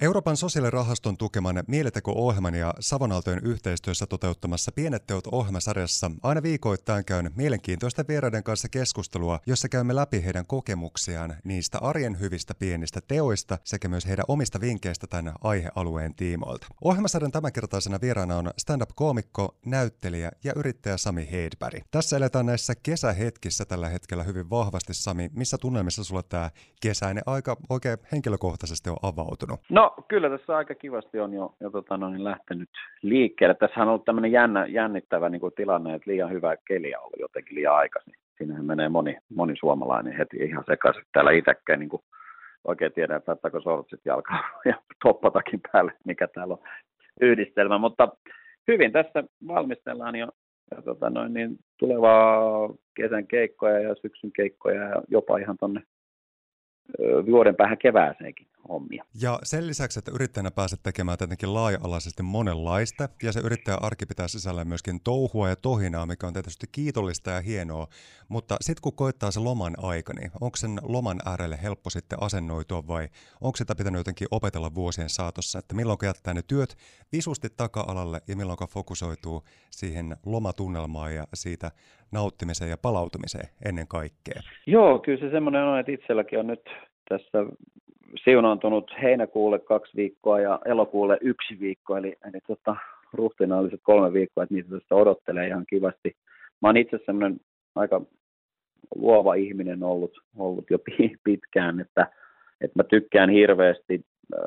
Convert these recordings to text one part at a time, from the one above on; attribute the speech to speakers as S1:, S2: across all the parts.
S1: Euroopan sosiaalirahaston tukeman Mieliteko-ohjelman ja Savonaltojen yhteistyössä toteuttamassa Pienet teot ohjelmasarjassa aina viikoittain käyn mielenkiintoisten vieraiden kanssa keskustelua, jossa käymme läpi heidän kokemuksiaan niistä arjen hyvistä pienistä teoista sekä myös heidän omista vinkkeistä tämän aihealueen tiimoilta. Ohjelmasarjan tämänkertaisena vieraana on stand-up-koomikko, näyttelijä ja yrittäjä Sami Heidberg. Tässä eletään näissä kesähetkissä tällä hetkellä hyvin vahvasti, Sami. Missä tunnelmissa sulla tämä kesäinen aika oikein henkilökohtaisesti on avautunut?
S2: No kyllä tässä aika kivasti on jo, jo tota, no, niin lähtenyt liikkeelle. Tässä on ollut tämmöinen jännä, jännittävä niin kuin tilanne, että liian hyvä keli on ollut jotenkin liian aikaisin. Siinähän menee moni, moni suomalainen heti ihan sekaisin. Täällä itsekään niin oikein tiedä, että saattaako sortsit jalkaa ja toppatakin päälle, mikä täällä on yhdistelmä. Mutta hyvin tässä valmistellaan jo ja tota noin, niin tulevaa kesän keikkoja ja syksyn keikkoja ja jopa ihan tuonne vuoden päähän kevääseenkin hommia.
S1: Ja sen lisäksi, että yrittäjänä pääset tekemään tietenkin laaja-alaisesti monenlaista, ja se yrittäjän arki pitää sisällä myöskin touhua ja tohinaa, mikä on tietysti kiitollista ja hienoa, mutta sitten kun koittaa se loman aika, niin onko sen loman äärelle helppo sitten asennoitua vai onko sitä pitänyt jotenkin opetella vuosien saatossa, että milloin jättää ne työt visusti taka-alalle ja milloin fokusoituu siihen lomatunnelmaan ja siitä nauttimiseen ja palautumiseen ennen kaikkea?
S2: Joo, kyllä se semmoinen on, että itselläkin on nyt tässä siunaantunut heinäkuulle kaksi viikkoa ja elokuulle yksi viikko, eli, eli tota, ruhtinaalliset kolme viikkoa, että niitä tästä odottelee ihan kivasti. Mä oon itse semmoinen aika luova ihminen ollut, ollut jo pitkään, että, että mä tykkään hirveästi äh,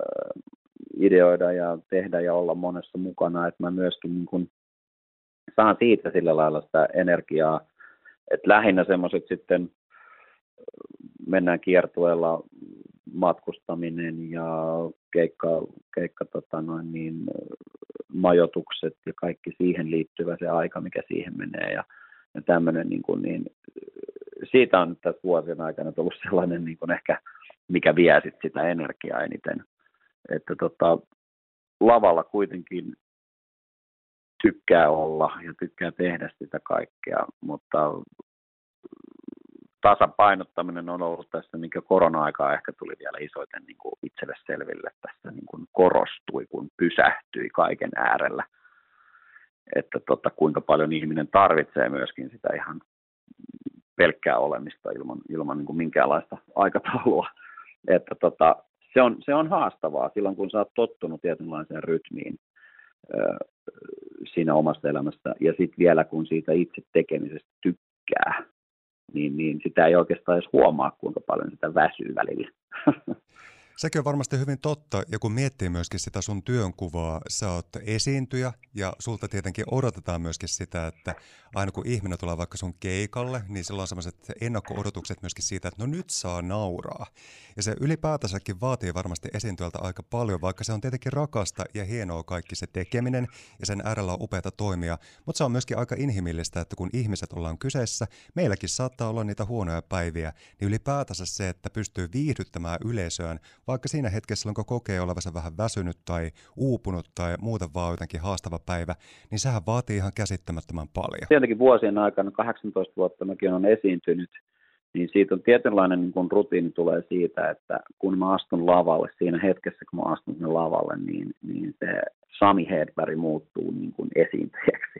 S2: ideoida ja tehdä ja olla monessa mukana, että mä myöskin niin kun saan siitä sillä lailla sitä energiaa, että lähinnä semmoiset sitten mennään kiertueella matkustaminen ja keikka, keikka tota noin niin, majoitukset ja kaikki siihen liittyvä se aika, mikä siihen menee ja, ja tämmöinen niin kuin, niin, siitä on nyt tässä vuosien aikana tullut sellainen niin kuin ehkä, mikä vie sit sitä energiaa eniten. Että tota, lavalla kuitenkin tykkää olla ja tykkää tehdä sitä kaikkea, mutta tasapainottaminen on ollut tässä, mikä korona-aikaa ehkä tuli vielä isoiten niin kuin itselle selville, tässä niin kuin korostui, kun pysähtyi kaiken äärellä. Että tota, kuinka paljon ihminen tarvitsee myöskin sitä ihan pelkkää olemista ilman, ilman niin kuin minkäänlaista aikataulua. Että tota, se, on, se on haastavaa silloin, kun sä oot tottunut tietynlaiseen rytmiin siinä omasta elämästä. Ja sitten vielä, kun siitä itse tekemisestä tykkää, niin, niin sitä ei oikeastaan edes huomaa, kuinka paljon sitä väsyy välillä.
S1: Sekin on varmasti hyvin totta, ja kun miettii myöskin sitä sun työnkuvaa, sä oot esiintyjä, ja sulta tietenkin odotetaan myöskin sitä, että aina kun ihminen tulee vaikka sun keikalle, niin sillä on sellaiset ennakko-odotukset myöskin siitä, että no nyt saa nauraa. Ja se ylipäätänsäkin vaatii varmasti esiintyjältä aika paljon, vaikka se on tietenkin rakasta ja hienoa kaikki se tekeminen, ja sen äärellä on upeata toimia, mutta se on myöskin aika inhimillistä, että kun ihmiset ollaan kyseessä, meilläkin saattaa olla niitä huonoja päiviä, niin ylipäätänsä se, että pystyy viihdyttämään yleisöön, vaikka siinä hetkessä, kun kokee olevansa vähän väsynyt tai uupunut tai muuten vaan jotenkin haastava päivä, niin sehän vaatii ihan käsittämättömän paljon.
S2: Tietenkin vuosien aikana, 18 vuotta mäkin olen esiintynyt, niin siitä on tietynlainen niin kun rutiini tulee siitä, että kun mä astun lavalle, siinä hetkessä kun mä astun sinne lavalle, niin, niin se Sami Hedberg muuttuu niin kuin esiintyjäksi.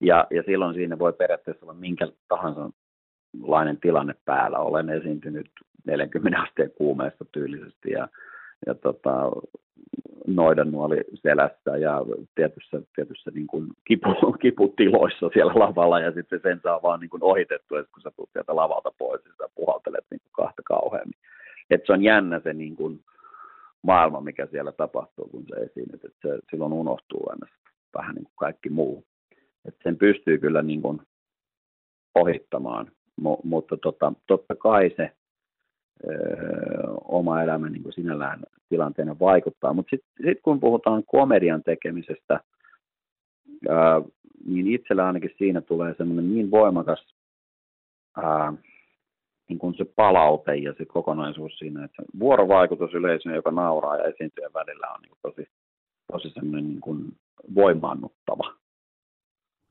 S2: Ja, ja silloin siinä voi periaatteessa olla minkä tahansa lainen tilanne päällä. Olen esiintynyt 40 asteen kuumeessa tyylisesti ja, ja tota, nuoli selässä ja tietyssä, tietyssä niin kuin kipu, kiputiloissa siellä lavalla ja sitten sen saa vaan niin kuin ohitettu, että kun sä tulet sieltä lavalta pois, niin sä puhaltelet niin kuin kahta kauheammin. Että se on jännä se niin kuin maailma, mikä siellä tapahtuu, kun se esiinnyt, että se silloin unohtuu aina vähän niin kuin kaikki muu. Että sen pystyy kyllä niin kuin ohittamaan, M- mutta tota, totta kai se oma elämä niin kuin sinällään tilanteena vaikuttaa. Mutta sitten sit kun puhutaan komedian tekemisestä, ää, niin itsellä ainakin siinä tulee semmoinen niin voimakas ää, niin kuin se palaute ja se kokonaisuus siinä, että vuorovaikutus yleisön, joka nauraa ja esiintyjän välillä on niin kuin tosi, tosi semmoinen niin kuin voimaannuttava.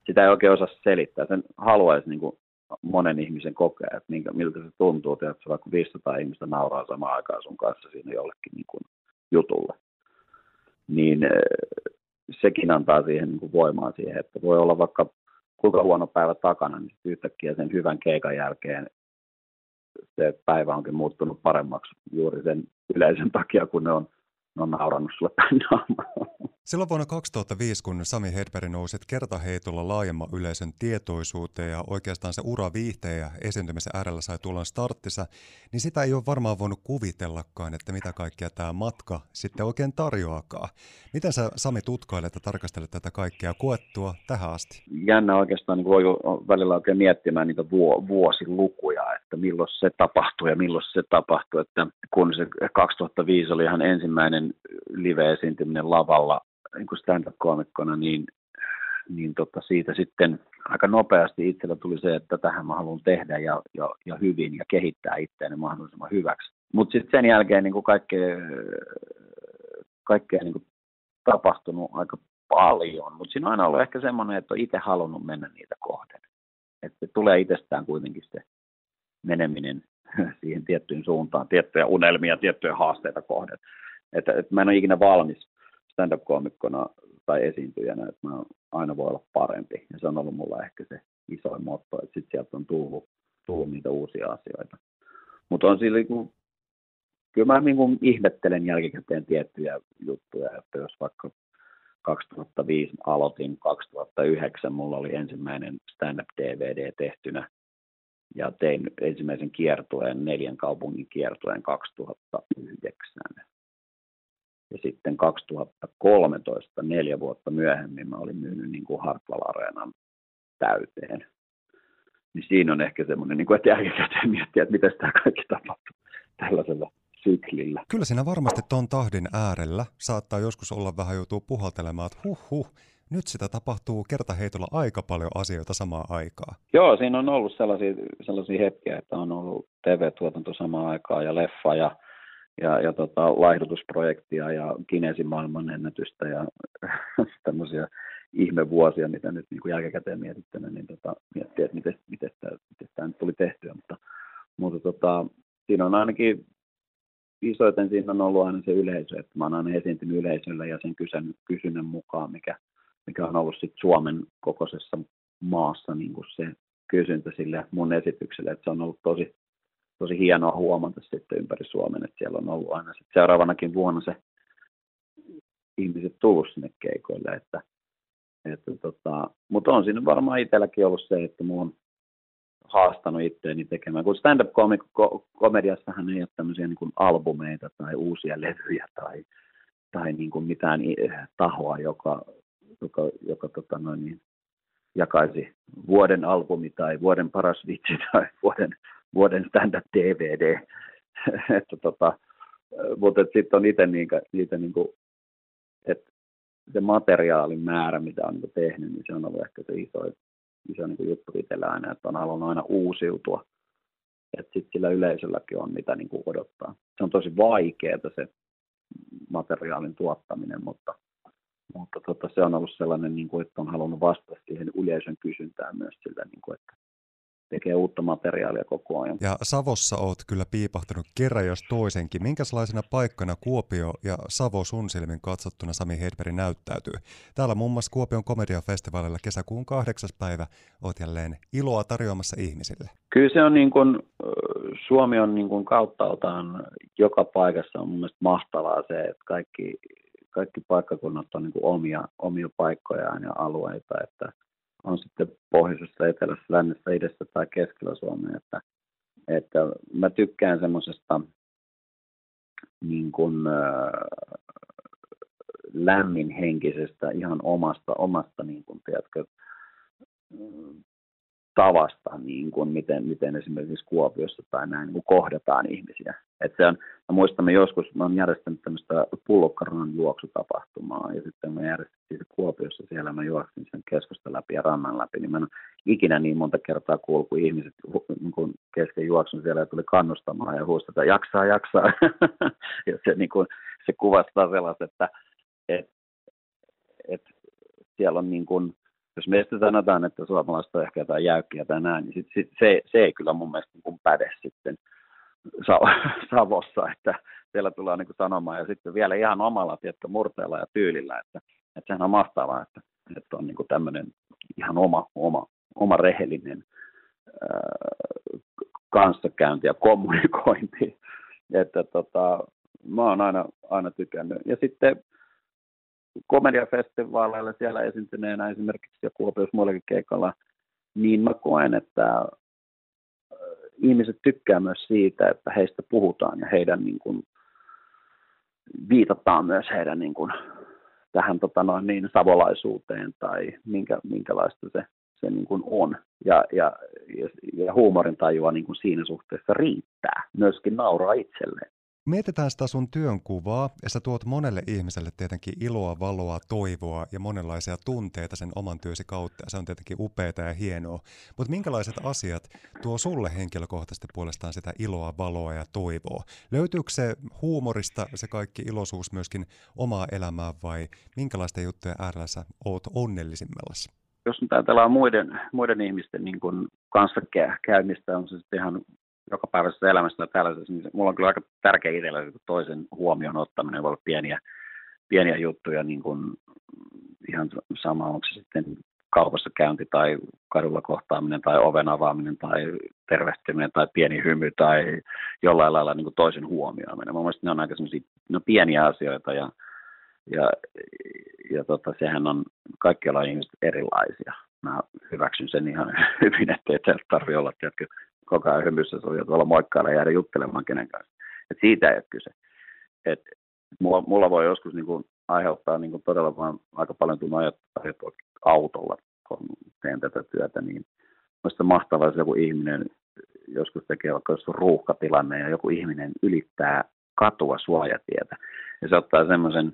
S2: Sitä ei oikein osaa selittää. Sen haluaisi niin kuin monen ihmisen kokea, että minkä, miltä se tuntuu, että vaikka 500 ihmistä nauraa samaan aikaan sun kanssa siinä jollekin niin kuin jutulle. niin sekin antaa siihen niin kuin voimaa siihen, että voi olla vaikka kuinka huono päivä takana, niin yhtäkkiä sen hyvän keikan jälkeen se päivä onkin muuttunut paremmaksi juuri sen yleisen takia, kun ne on ne on naurannut sulle päin
S1: Silloin vuonna 2005, kun Sami Hedberg nousi kertaheitolla laajemman yleisön tietoisuuteen ja oikeastaan se ura viihteen ja esiintymisen äärellä sai tulla starttissa, niin sitä ei ole varmaan voinut kuvitellakaan, että mitä kaikkea tämä matka sitten oikein tarjoakaan. Miten sä Sami tutkailet ja tarkastelet tätä kaikkea koettua tähän asti?
S2: Jännä oikeastaan niin voi välillä oikein miettimään niitä vuosilukuja, että milloin se tapahtui ja milloin se tapahtui. Että kun se 2005 oli ihan ensimmäinen live-esiintyminen lavalla niin kuin stand-up-koomikkona, niin, niin tota siitä sitten aika nopeasti itsellä tuli se, että tähän mä haluan tehdä ja, ja, ja hyvin ja kehittää itseäni mahdollisimman hyväksi. Mutta sitten sen jälkeen niin kuin kaikkea, kaikkea niin kuin tapahtunut aika paljon, mutta siinä on aina ollut ehkä semmoinen, että on itse halunnut mennä niitä kohden. Että tulee itsestään kuitenkin se meneminen siihen tiettyyn suuntaan, tiettyjä unelmia, tiettyjä haasteita kohden. Että, että mä en ole ikinä valmis stand-up-koomikkona tai esiintyjänä, että mä aina voi olla parempi. Ja se on ollut mulla ehkä se isoin motto, että sitten sieltä on tullut, tullut niitä uusia asioita. Mutta on sillä kun, kyllä mä niin kuin ihmettelen jälkikäteen tiettyjä juttuja, että jos vaikka 2005 aloitin, 2009 mulla oli ensimmäinen stand-up DVD tehtynä, ja tein ensimmäisen kiertueen, neljän kaupungin kiertueen 2009. Ja sitten 2013, neljä vuotta myöhemmin, mä olin myynyt niin kuin Hartwall Areenan täyteen. Niin siinä on ehkä semmoinen, niin kuin, että jälkikäteen miettiä, että miten tämä kaikki tapahtuu tällaisella syklillä.
S1: Kyllä siinä varmasti ton tahdin äärellä saattaa joskus olla vähän joutuu puhaltelemaan, että huh huh, nyt sitä tapahtuu kertaheitolla aika paljon asioita samaan aikaan.
S2: Joo, siinä on ollut sellaisia, sellaisia hetkiä, että on ollut TV-tuotanto samaan aikaan ja leffa ja, ja, ja tota, laihdutusprojektia ja Kinesin maailmanennätystä ja tämmöisiä ihmevuosia, mitä nyt niin kuin jälkikäteen mietittynä, niin tota, miettii, että miten, miten, tämä, miten tämä nyt tuli tehtyä. Mutta, mutta tota, siinä on ainakin isoiten siinä on ollut aina se yleisö, että mä oon aina esiintynyt yleisölle ja sen kysyn, kysynnän mukaan, mikä, mikä on ollut sit Suomen kokoisessa maassa niin kuin se kysyntä sille mun esitykselle, että se on ollut tosi, tosi hienoa huomata sitten ympäri Suomen, että siellä on ollut aina sit seuraavanakin vuonna se ihmiset tullut sinne keikoille, että, että tota, mutta on siinä varmaan itselläkin ollut se, että mun on haastanut itseäni tekemään, kun stand-up-komediassahan ei ole tämmöisiä niin kuin albumeita tai uusia levyjä tai, tai niin kuin mitään tahoa, joka joka, joka tota noin, niin, jakaisi vuoden albumi tai vuoden paras vitsi tai vuoden, vuoden stand-up DVD. että tota, mutta sitten on itse niitä, niitä niin kuin, että se materiaalin määrä, mitä on niin tehnyt, niin se on ollut ehkä se iso, iso niin juttu itsellä aina, että on halunnut aina uusiutua. Että sitten sillä yleisölläkin on mitä niin kuin odottaa. Se on tosi vaikeaa se materiaalin tuottaminen, mutta mutta tota, se on ollut sellainen, niin kuin, että on halunnut vastata siihen yleisön kysyntään myös sillä, niin kuin, että tekee uutta materiaalia koko ajan.
S1: Ja Savossa oot kyllä piipahtanut kerran jos toisenkin. Minkälaisena paikkana Kuopio ja Savo sun silmin katsottuna Sami Hedberg näyttäytyy? Täällä muun muassa Kuopion komediafestivaalilla kesäkuun kahdeksas päivä oot jälleen iloa tarjoamassa ihmisille.
S2: Kyllä se on niin kuin, Suomi on niin kuin kauttaaltaan joka paikassa on mun mielestä mahtavaa se, että kaikki kaikki paikkakunnat on niin kuin omia, omia paikkojaan ja alueita, että on sitten pohjoisessa, etelässä, lännessä, idässä tai keskellä Suomea, että, että mä tykkään semmoisesta niin kuin, lämminhenkisestä, ihan omasta, omasta niin kuin, tiedätkö, tavasta, niin kuin miten, miten esimerkiksi Kuopiossa tai näin niin kohdataan ihmisiä. Et se on, mä muistan, mä joskus mä olen järjestänyt tämmöistä pullokkarannan juoksutapahtumaa ja sitten mä järjestin se Kuopiossa siellä, mä juoksin sen keskusta läpi ja rannan läpi, niin mä en ikinä niin monta kertaa kuullut, kun ihmiset niin kuin kesken juoksun siellä ja tuli kannustamaan ja huustata, jaksaa, jaksaa. ja se, niin kuin, se kuvastaa sellaista, että et, et siellä on niin kuin, jos meistä sanotaan, että suomalaiset on ehkä jotain jäykkiä tai näin, niin sit, sit, se, se ei kyllä mun mielestä niin päde sitten Savossa, että siellä tullaan niin sanomaan, ja sitten vielä ihan omalla tietty, murteella ja tyylillä, että, että sehän on mahtavaa, että, että on niin tämmöinen ihan oma, oma, oma rehellinen ää, kanssakäynti ja kommunikointi, että tota, mä oon aina, aina tykännyt. Ja sitten komediafestivaaleilla siellä esiintyneenä esimerkiksi ja Kuopiossa muillakin keikalla, niin mä koen, että ihmiset tykkää myös siitä, että heistä puhutaan ja heidän niin kuin, viitataan myös heidän niin kuin, tähän tota noin, niin, savolaisuuteen tai minkä, minkälaista se, se niin kuin on. Ja, ja, ja, ja huumorin tajua niin kuin siinä suhteessa riittää. Myöskin nauraa itselleen.
S1: Mietitään sitä sun työnkuvaa, ja sä tuot monelle ihmiselle tietenkin iloa, valoa, toivoa ja monenlaisia tunteita sen oman työsi kautta, ja se on tietenkin upeaa ja hienoa. Mutta minkälaiset asiat tuo sulle henkilökohtaisesti puolestaan sitä iloa, valoa ja toivoa? Löytyykö se huumorista se kaikki iloisuus myöskin omaa elämää, vai minkälaista juttuja äärellä sä oot onnellisimmallasi?
S2: Jos nyt ajatellaan muiden, muiden ihmisten niin kanssa käymistä, on se sitten ihan joka päivässä elämässä tällaisessa, niin mulla on kyllä aika tärkeä itsellä toisen huomioon ottaminen, voi olla pieniä, pieniä juttuja, niin kuin ihan sama, onko se sitten kaupassa käynti tai kadulla kohtaaminen tai oven avaaminen tai tervehtyminen tai pieni hymy tai jollain lailla niin kuin toisen huomioiminen. Mun mielestä ne on aika no pieniä asioita ja, ja, ja tota, sehän on, kaikki ollaan ihmiset erilaisia. Mä hyväksyn sen ihan hyvin, ettei tarvitse olla tiedätkö, koko ajan hymyssä sovi tuolla moikkailla ja jäädä juttelemaan kenen kanssa. Et siitä ei ole kyse. Et mulla, mulla voi joskus niin kuin aiheuttaa niin kuin todella vaan aika paljon tunnu ajatua autolla, kun teen tätä työtä, niin Mielestäni mahtavaa, jos joku ihminen joskus tekee vaikka jos ruuhkatilanne ja joku ihminen ylittää katua suojatietä. Ja se ottaa semmoisen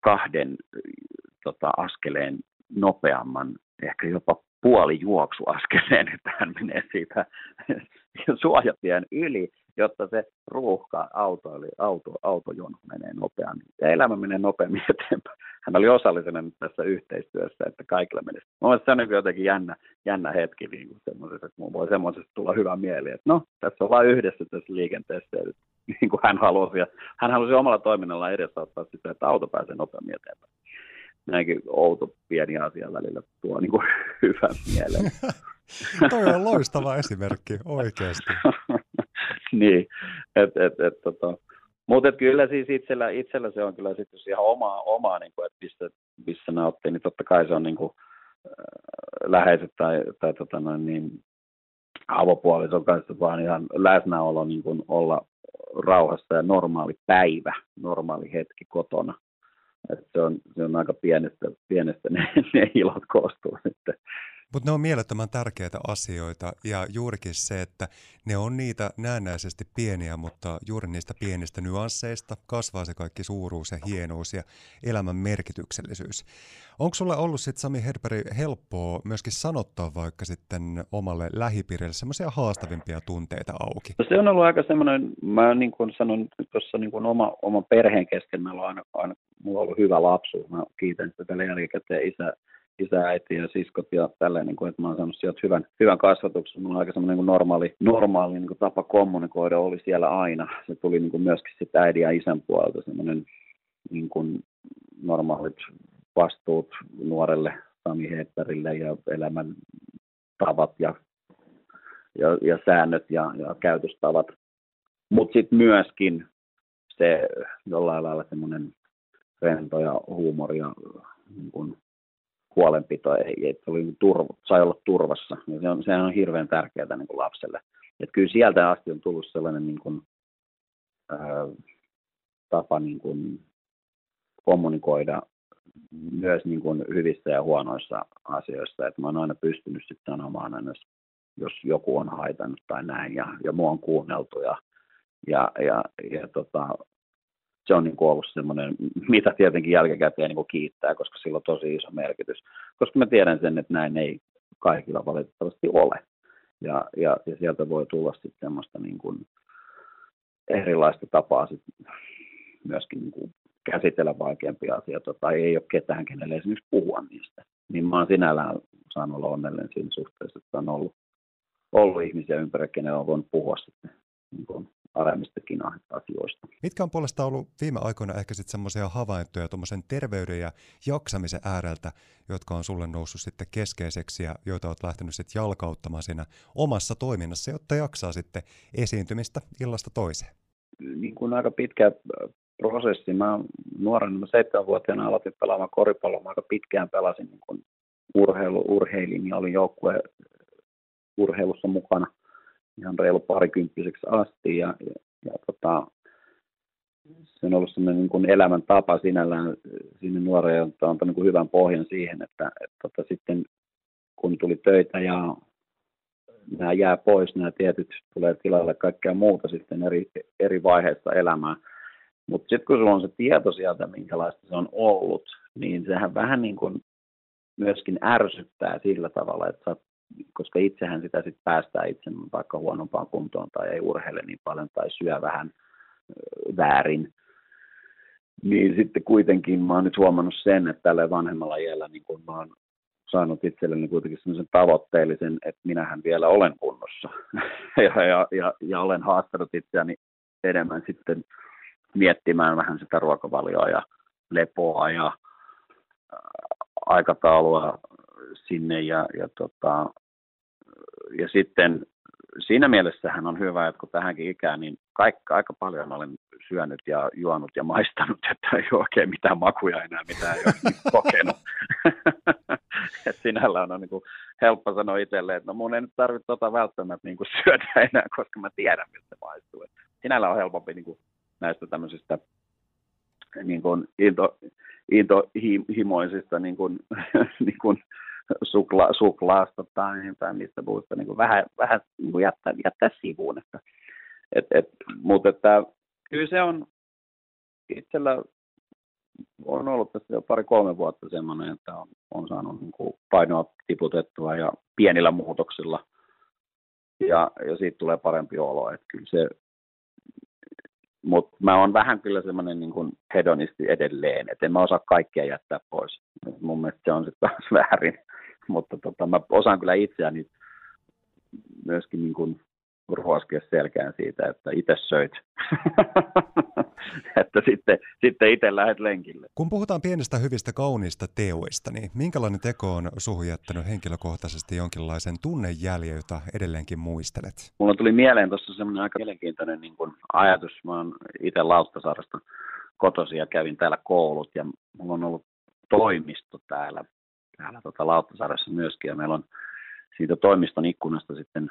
S2: kahden tota, askeleen nopeamman, ehkä jopa puoli juoksuaskeleen, että hän menee siitä suojatien yli, jotta se ruuhka auto, eli auto, autojono menee nopeammin. Ja elämä menee nopeammin eteenpäin. Hän oli osallisena tässä yhteistyössä, että kaikille menisi. Mielestäni se on niin jotenkin jännä, jännä hetki, niin kuin että mun voi semmoisesta tulla hyvä mieli, että no, tässä ollaan yhdessä tässä liikenteessä. Niin kuin hän halusi, ja hän halusi omalla toiminnallaan edesauttaa sitä, että auto pääsee nopeammin eteenpäin näinkin outo pieni asia välillä tuo niin kuin hyvän mielen.
S1: Toi on loistava esimerkki, oikeasti.
S2: niin, että et, et, tota, mutta kyllä siis itsellä, itsellä se on kyllä sitten ihan omaa, omaa niin kuin, että missä, missä nauttii, niin totta kai se on niin kuin, äh, läheiset tai, tai tota noin, niin, avopuolison kanssa vaan ihan läsnäolo niin kuin olla rauhassa ja normaali päivä, normaali hetki kotona – että se, on, se on aika pienestä, pienestä ne, ne ilot koostuu sitten.
S1: Mutta ne on mielettömän tärkeitä asioita ja juurikin se, että ne on niitä näennäisesti pieniä, mutta juuri niistä pienistä nyansseista kasvaa se kaikki suuruus ja hienous ja elämän merkityksellisyys. Onko sulle ollut sitten Sami Hedberg helppoa myöskin sanottaa vaikka sitten omalle lähipiirille semmoisia haastavimpia tunteita auki?
S2: Se on ollut aika semmoinen, mä niin kuin sanon tuossa niin kuin oma, oma perheen kesken, on aina, aina mulla on ollut hyvä lapsuus, mä kiitän sitä jälkikäteen isä, isä, äiti ja siskot ja tälleen, niin kuin, että mä oon saanut sieltä hyvän, hyvän kasvatuksen. Mulla on aika semmoinen niin normaali, normaali niin kuin tapa kommunikoida oli siellä aina. Se tuli niin kuin myöskin sitä äidin ja isän puolelta semmoinen niin kuin normaalit vastuut nuorelle Sami Hepperille ja elämän tavat ja, ja, ja säännöt ja, ja käytöstavat. Mutta sitten myöskin se jollain lailla semmoinen rento ja huumori ja niin kuin huolenpito, ei, että oli turva, sai olla turvassa. Ja se on, sehän on hirveän tärkeää niin kuin lapselle. Et kyllä sieltä asti on tullut sellainen niin kuin, ää, tapa niin kuin kommunikoida myös niin kuin hyvissä ja huonoissa asioissa. Et mä oon aina pystynyt sitten sanomaan aina, jos joku on haitannut tai näin, ja, ja mua on kuunneltu. Ja, ja, ja, ja tota, se on niin kuin ollut semmoinen, mitä tietenkin jälkikäteen niin kuin kiittää, koska sillä on tosi iso merkitys. Koska mä tiedän sen, että näin ei kaikilla valitettavasti ole. Ja, ja, ja sieltä voi tulla sitten semmoista niin kuin erilaista tapaa sit myöskin niin kuin käsitellä vaikeampia asioita tai ei ole ketään, kenelle esimerkiksi puhua niistä. Niin mä oon sinällään saanut olla onnellinen siinä suhteessa, että on ollut, ollut ihmisiä ympäri, kenellä on voinut puhua sitten niin kuin paremmistakin asioista.
S1: Mitkä on puolestaan ollut viime aikoina ehkä sitten semmoisia havaintoja tuommoisen terveyden ja jaksamisen ääreltä, jotka on sulle noussut sitten keskeiseksi ja joita olet lähtenyt sitten jalkauttamaan siinä omassa toiminnassa, jotta jaksaa sitten esiintymistä illasta toiseen?
S2: Niin kuin aika pitkä prosessi. Mä nuorena, seitsemänvuotiaana aloitin pelaamaan koripalloa. Mä aika pitkään pelasin niin kuin urheilu, urheilin ja olin joukkue urheilussa mukana ihan reilu parikymppiseksi asti. Ja, ja, ja tota, se on ollut sellainen niin kuin elämän tapa sinällään sinne nuoreen, jota on niin hyvän pohjan siihen, että, että tota, sitten kun tuli töitä ja nämä jää pois, nämä tietyt tulee tilalle kaikkea muuta sitten eri, eri vaiheissa elämää, mutta sitten kun sulla on se tieto sieltä, minkälaista se on ollut, niin sehän vähän niin kuin myöskin ärsyttää sillä tavalla, että sä, koska itsehän sitä sitten päästää itse vaikka huonompaan kuntoon tai ei urheile niin paljon tai syö vähän väärin, niin sitten kuitenkin mä oon nyt huomannut sen, että tällä vanhemmalla iällä niin kun mä oon saanut itselleni kuitenkin sellaisen tavoitteellisen, että minähän vielä olen kunnossa. Ja, ja, ja, ja olen haastanut itseäni enemmän sitten miettimään vähän sitä ruokavalioa ja lepoa ja aikataulua sinne ja, ja, tota, ja sitten siinä mielessähän on hyvä, että kun tähänkin ikään, niin kaikka, aika paljon olen syönyt ja juonut ja maistanut, että ei ole oikein mitään makuja enää, mitä ei ole niin kokenut. et sinällään on niin kuin helppo sanoa itselle, että no mun ei nyt tarvitse tota välttämättä niin kuin syödä enää, koska mä tiedän, miltä se maistuu. Et sinällään on helpompi niin kuin näistä tämmöisistä niin kuin into, intohimoisista niin kuin, niin kuin sukla, suklaasta tai, tai mistä puhusta, niin vähän, vähän niin jättää, jättää sivuun. Että, et, et, mutta että, kyllä se on itsellä on ollut tässä jo pari-kolme vuotta semmoinen, että on, on saanut niin kuin painoa tiputettua ja pienillä muutoksilla. Ja, ja siitä tulee parempi olo. Että kyllä se mutta mä oon vähän kyllä semmoinen niin kuin hedonisti edelleen, että en mä osaa kaikkia jättää pois. Mun mielestä se on sitten taas väärin, mutta tota, mä osaan kyllä itseäni myöskin niin kuin ruoskia selkään siitä, että itse söit. että sitten, sitten itse lähdet lenkille.
S1: Kun puhutaan pienistä hyvistä kauniista teoista, niin minkälainen teko on suhu jättänyt henkilökohtaisesti jonkinlaisen tunnejäljen, jota edelleenkin muistelet?
S2: Mulla tuli mieleen tuossa semmoinen aika mielenkiintoinen niin kuin ajatus. Mä oon itse Lauttasaaresta kotosi ja kävin täällä koulut ja mulla on ollut toimisto täällä, täällä tota Lauttasaaressa myöskin ja meillä on siitä toimiston ikkunasta sitten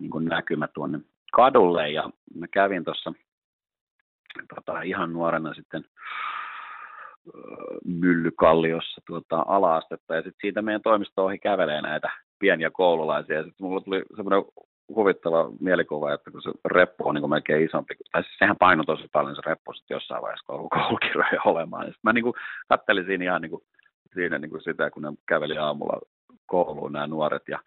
S2: niin kuin näkymä tuonne kadulle. Ja mä kävin tuossa tota, ihan nuorena sitten Myllykalliossa tuota, ala-astetta. Ja sitten siitä meidän toimisto ohi kävelee näitä pieniä koululaisia. Sitten mulla tuli semmoinen huvittava mielikuva, että kun se reppu on niin kuin melkein isompi, tai siis sehän paino tosi paljon se reppu sitten jossain vaiheessa koulukirjoja olemaan. Sitten mä niin kuin kattelin siinä ihan niin kuin, siinä niin kuin sitä, kun ne käveli aamulla kouluun nämä nuoret. Ja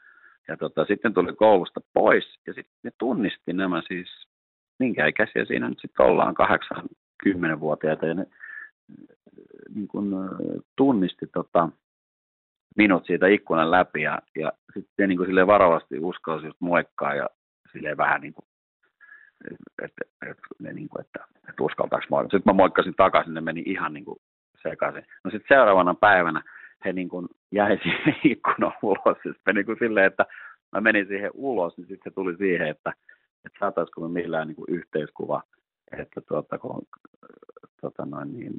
S2: ja tota, sitten tuli koulusta pois ja sitten ne tunnisti nämä siis, minkä ikäisiä siinä nyt sitten ollaan, 8-10-vuotiaita ja ne niin kun, tunnisti tota, minut siitä ikkunan läpi ja, ja sitten niin kuin varovasti uskalsi just moikkaa ja silleen vähän niin kuin, että, että, että, niin kuin, että, että uskaltaako moikkaa. Sitten mä moikkasin takaisin, ne meni ihan niin kuin sekaisin. No sitten seuraavana päivänä he niin kuin jäi siihen ikkunan ulos. Sitten niin kuin silleen, että mä menin siihen ulos, niin sitten se tuli siihen, että, että saataisiko me millään niin kuin yhteiskuva, että tuota, kun, tuota noin, niin,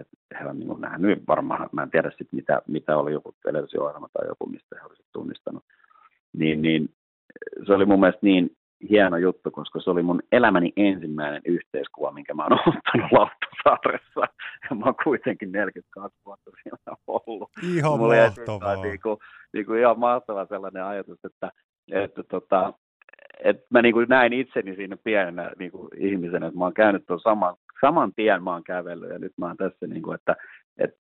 S2: että he on niin nähnyt varmaan, mä en tiedä sitten mitä, mitä oli joku televisio tai joku, mistä he olisivat tunnistanut, niin, niin se oli mun mielestä niin hieno juttu, koska se oli mun elämäni ensimmäinen yhteiskuva, minkä mä oon ottanut Lauttasaaressa. Ja mä oon kuitenkin 42 vuotta siellä ollut.
S1: Ihan Mulla mahtavaa.
S2: Niin kuin, niin kuin ihan mahtava sellainen ajatus, että, että tota, että mä niin kuin näin itseni siinä pienenä niin kuin ihmisenä, että mä oon käynyt tuon saman, saman tien mä oon kävellyt ja nyt mä oon tässä, niin kuin, että, että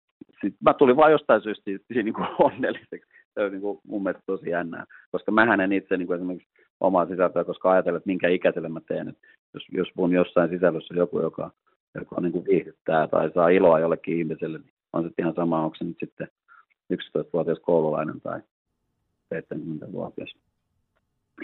S2: sit mä tulin vain jostain syystä niin kuin onnelliseksi. Se on niin kuin mun mielestä tosi jännää, koska mä en itse niin kuin esimerkiksi omaa sisältöä, koska ajatellen, että minkä ikäiselle mä teen. Että jos, jos mun jossain sisällössä joku, joka, joka niin kuin viihdyttää tai saa iloa jollekin ihmiselle, niin on sitten ihan sama, onko se nyt sitten 11-vuotias koululainen tai 70-vuotias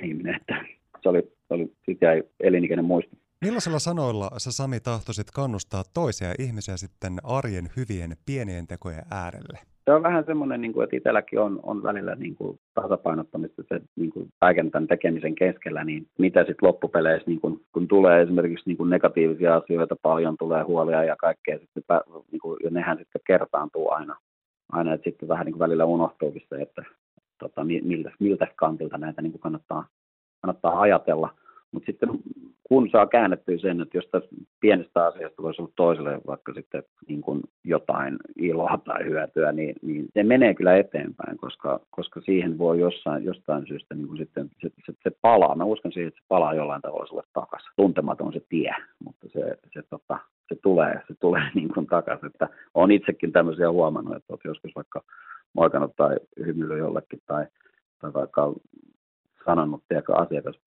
S2: ihminen. Että se oli, se oli siitä jäi elinikäinen muisto.
S1: Millaisilla sanoilla sä Sami tahtoisit kannustaa toisia ihmisiä sitten arjen hyvien pienien tekojen äärelle?
S2: Se on vähän semmoinen, niin kuin, että itselläkin on, on välillä niin kuin, tasapainottamista se niin kuin, kaiken tämän tekemisen keskellä, niin mitä sitten loppupeleissä, niin kuin, kun tulee esimerkiksi niin kuin negatiivisia asioita, paljon tulee huolia ja kaikkea, sitten, niin kuin, ja nehän sitten kertaantuu aina, aina että sitten vähän niin kuin välillä unohtuukin se, että tota, miltä, miltä kantilta näitä niin kuin kannattaa, kannattaa ajatella. Mutta sitten kun saa käännettyä sen, että jos tästä pienestä asiasta voisi olla toiselle vaikka sitten niin kuin jotain iloa tai hyötyä, niin, niin se menee kyllä eteenpäin, koska, koska siihen voi jossain, jostain syystä niin kuin sitten se, se, se, palaa. Mä uskon siihen, että se palaa jollain tavalla sulle takaisin. Tuntematon se tie, mutta se, se, tota, se tulee, se tulee niin kuin takaisin. Että olen itsekin tämmöisiä huomannut, että olet joskus vaikka moikannut tai hymyillyt jollekin tai, tai vaikka sanonut asiakas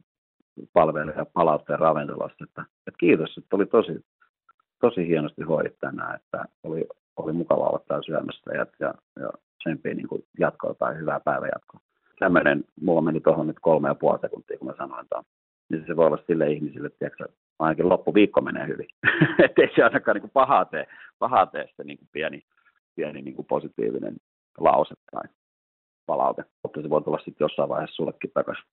S2: palvelija palautteen ravintolassa, että, että kiitos, että oli tosi, tosi hienosti hoidit tänään, että oli, oli mukava olla täällä syömässä ja, ja, ja tsempii niin jatkoa tai hyvää päivänjatkoa. Tämmöinen, mulla meni tuohon nyt kolme ja puoli sekuntia, kun mä sanoin tuon. Niin se voi olla sille ihmisille, että ainakin loppuviikko menee hyvin. että ei se ainakaan niin pahaa tee, pahaa tee se niin pieni, pieni niin positiivinen lause tai palaute. Mutta se voi tulla sitten jossain vaiheessa sullekin takaisin.